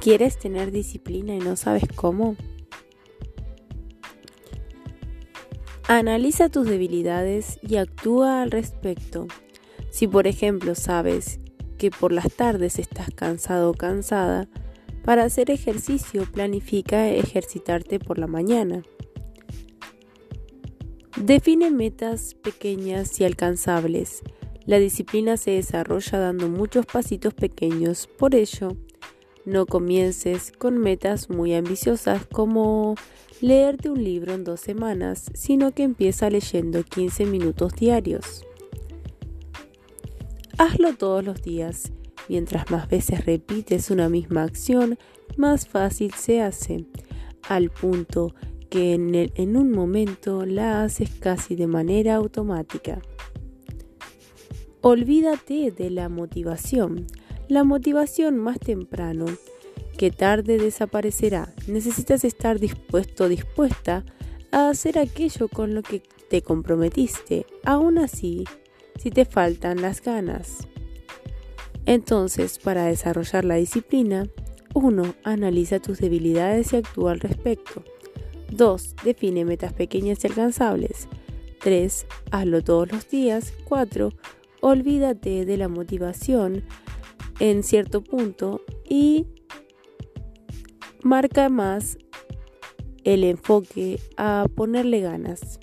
¿Quieres tener disciplina y no sabes cómo? Analiza tus debilidades y actúa al respecto. Si por ejemplo sabes que por las tardes estás cansado o cansada, para hacer ejercicio planifica ejercitarte por la mañana. Define metas pequeñas y alcanzables. La disciplina se desarrolla dando muchos pasitos pequeños, por ello, no comiences con metas muy ambiciosas como leerte un libro en dos semanas, sino que empieza leyendo 15 minutos diarios. Hazlo todos los días. Mientras más veces repites una misma acción, más fácil se hace, al punto que en, en un momento la haces casi de manera automática. Olvídate de la motivación. La motivación más temprano que tarde desaparecerá. Necesitas estar dispuesto dispuesta a hacer aquello con lo que te comprometiste, aún así, si te faltan las ganas. Entonces, para desarrollar la disciplina, 1. Analiza tus debilidades y actúa al respecto. 2. Define metas pequeñas y alcanzables. 3. Hazlo todos los días. 4. Olvídate de la motivación en cierto punto y marca más el enfoque a ponerle ganas.